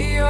You.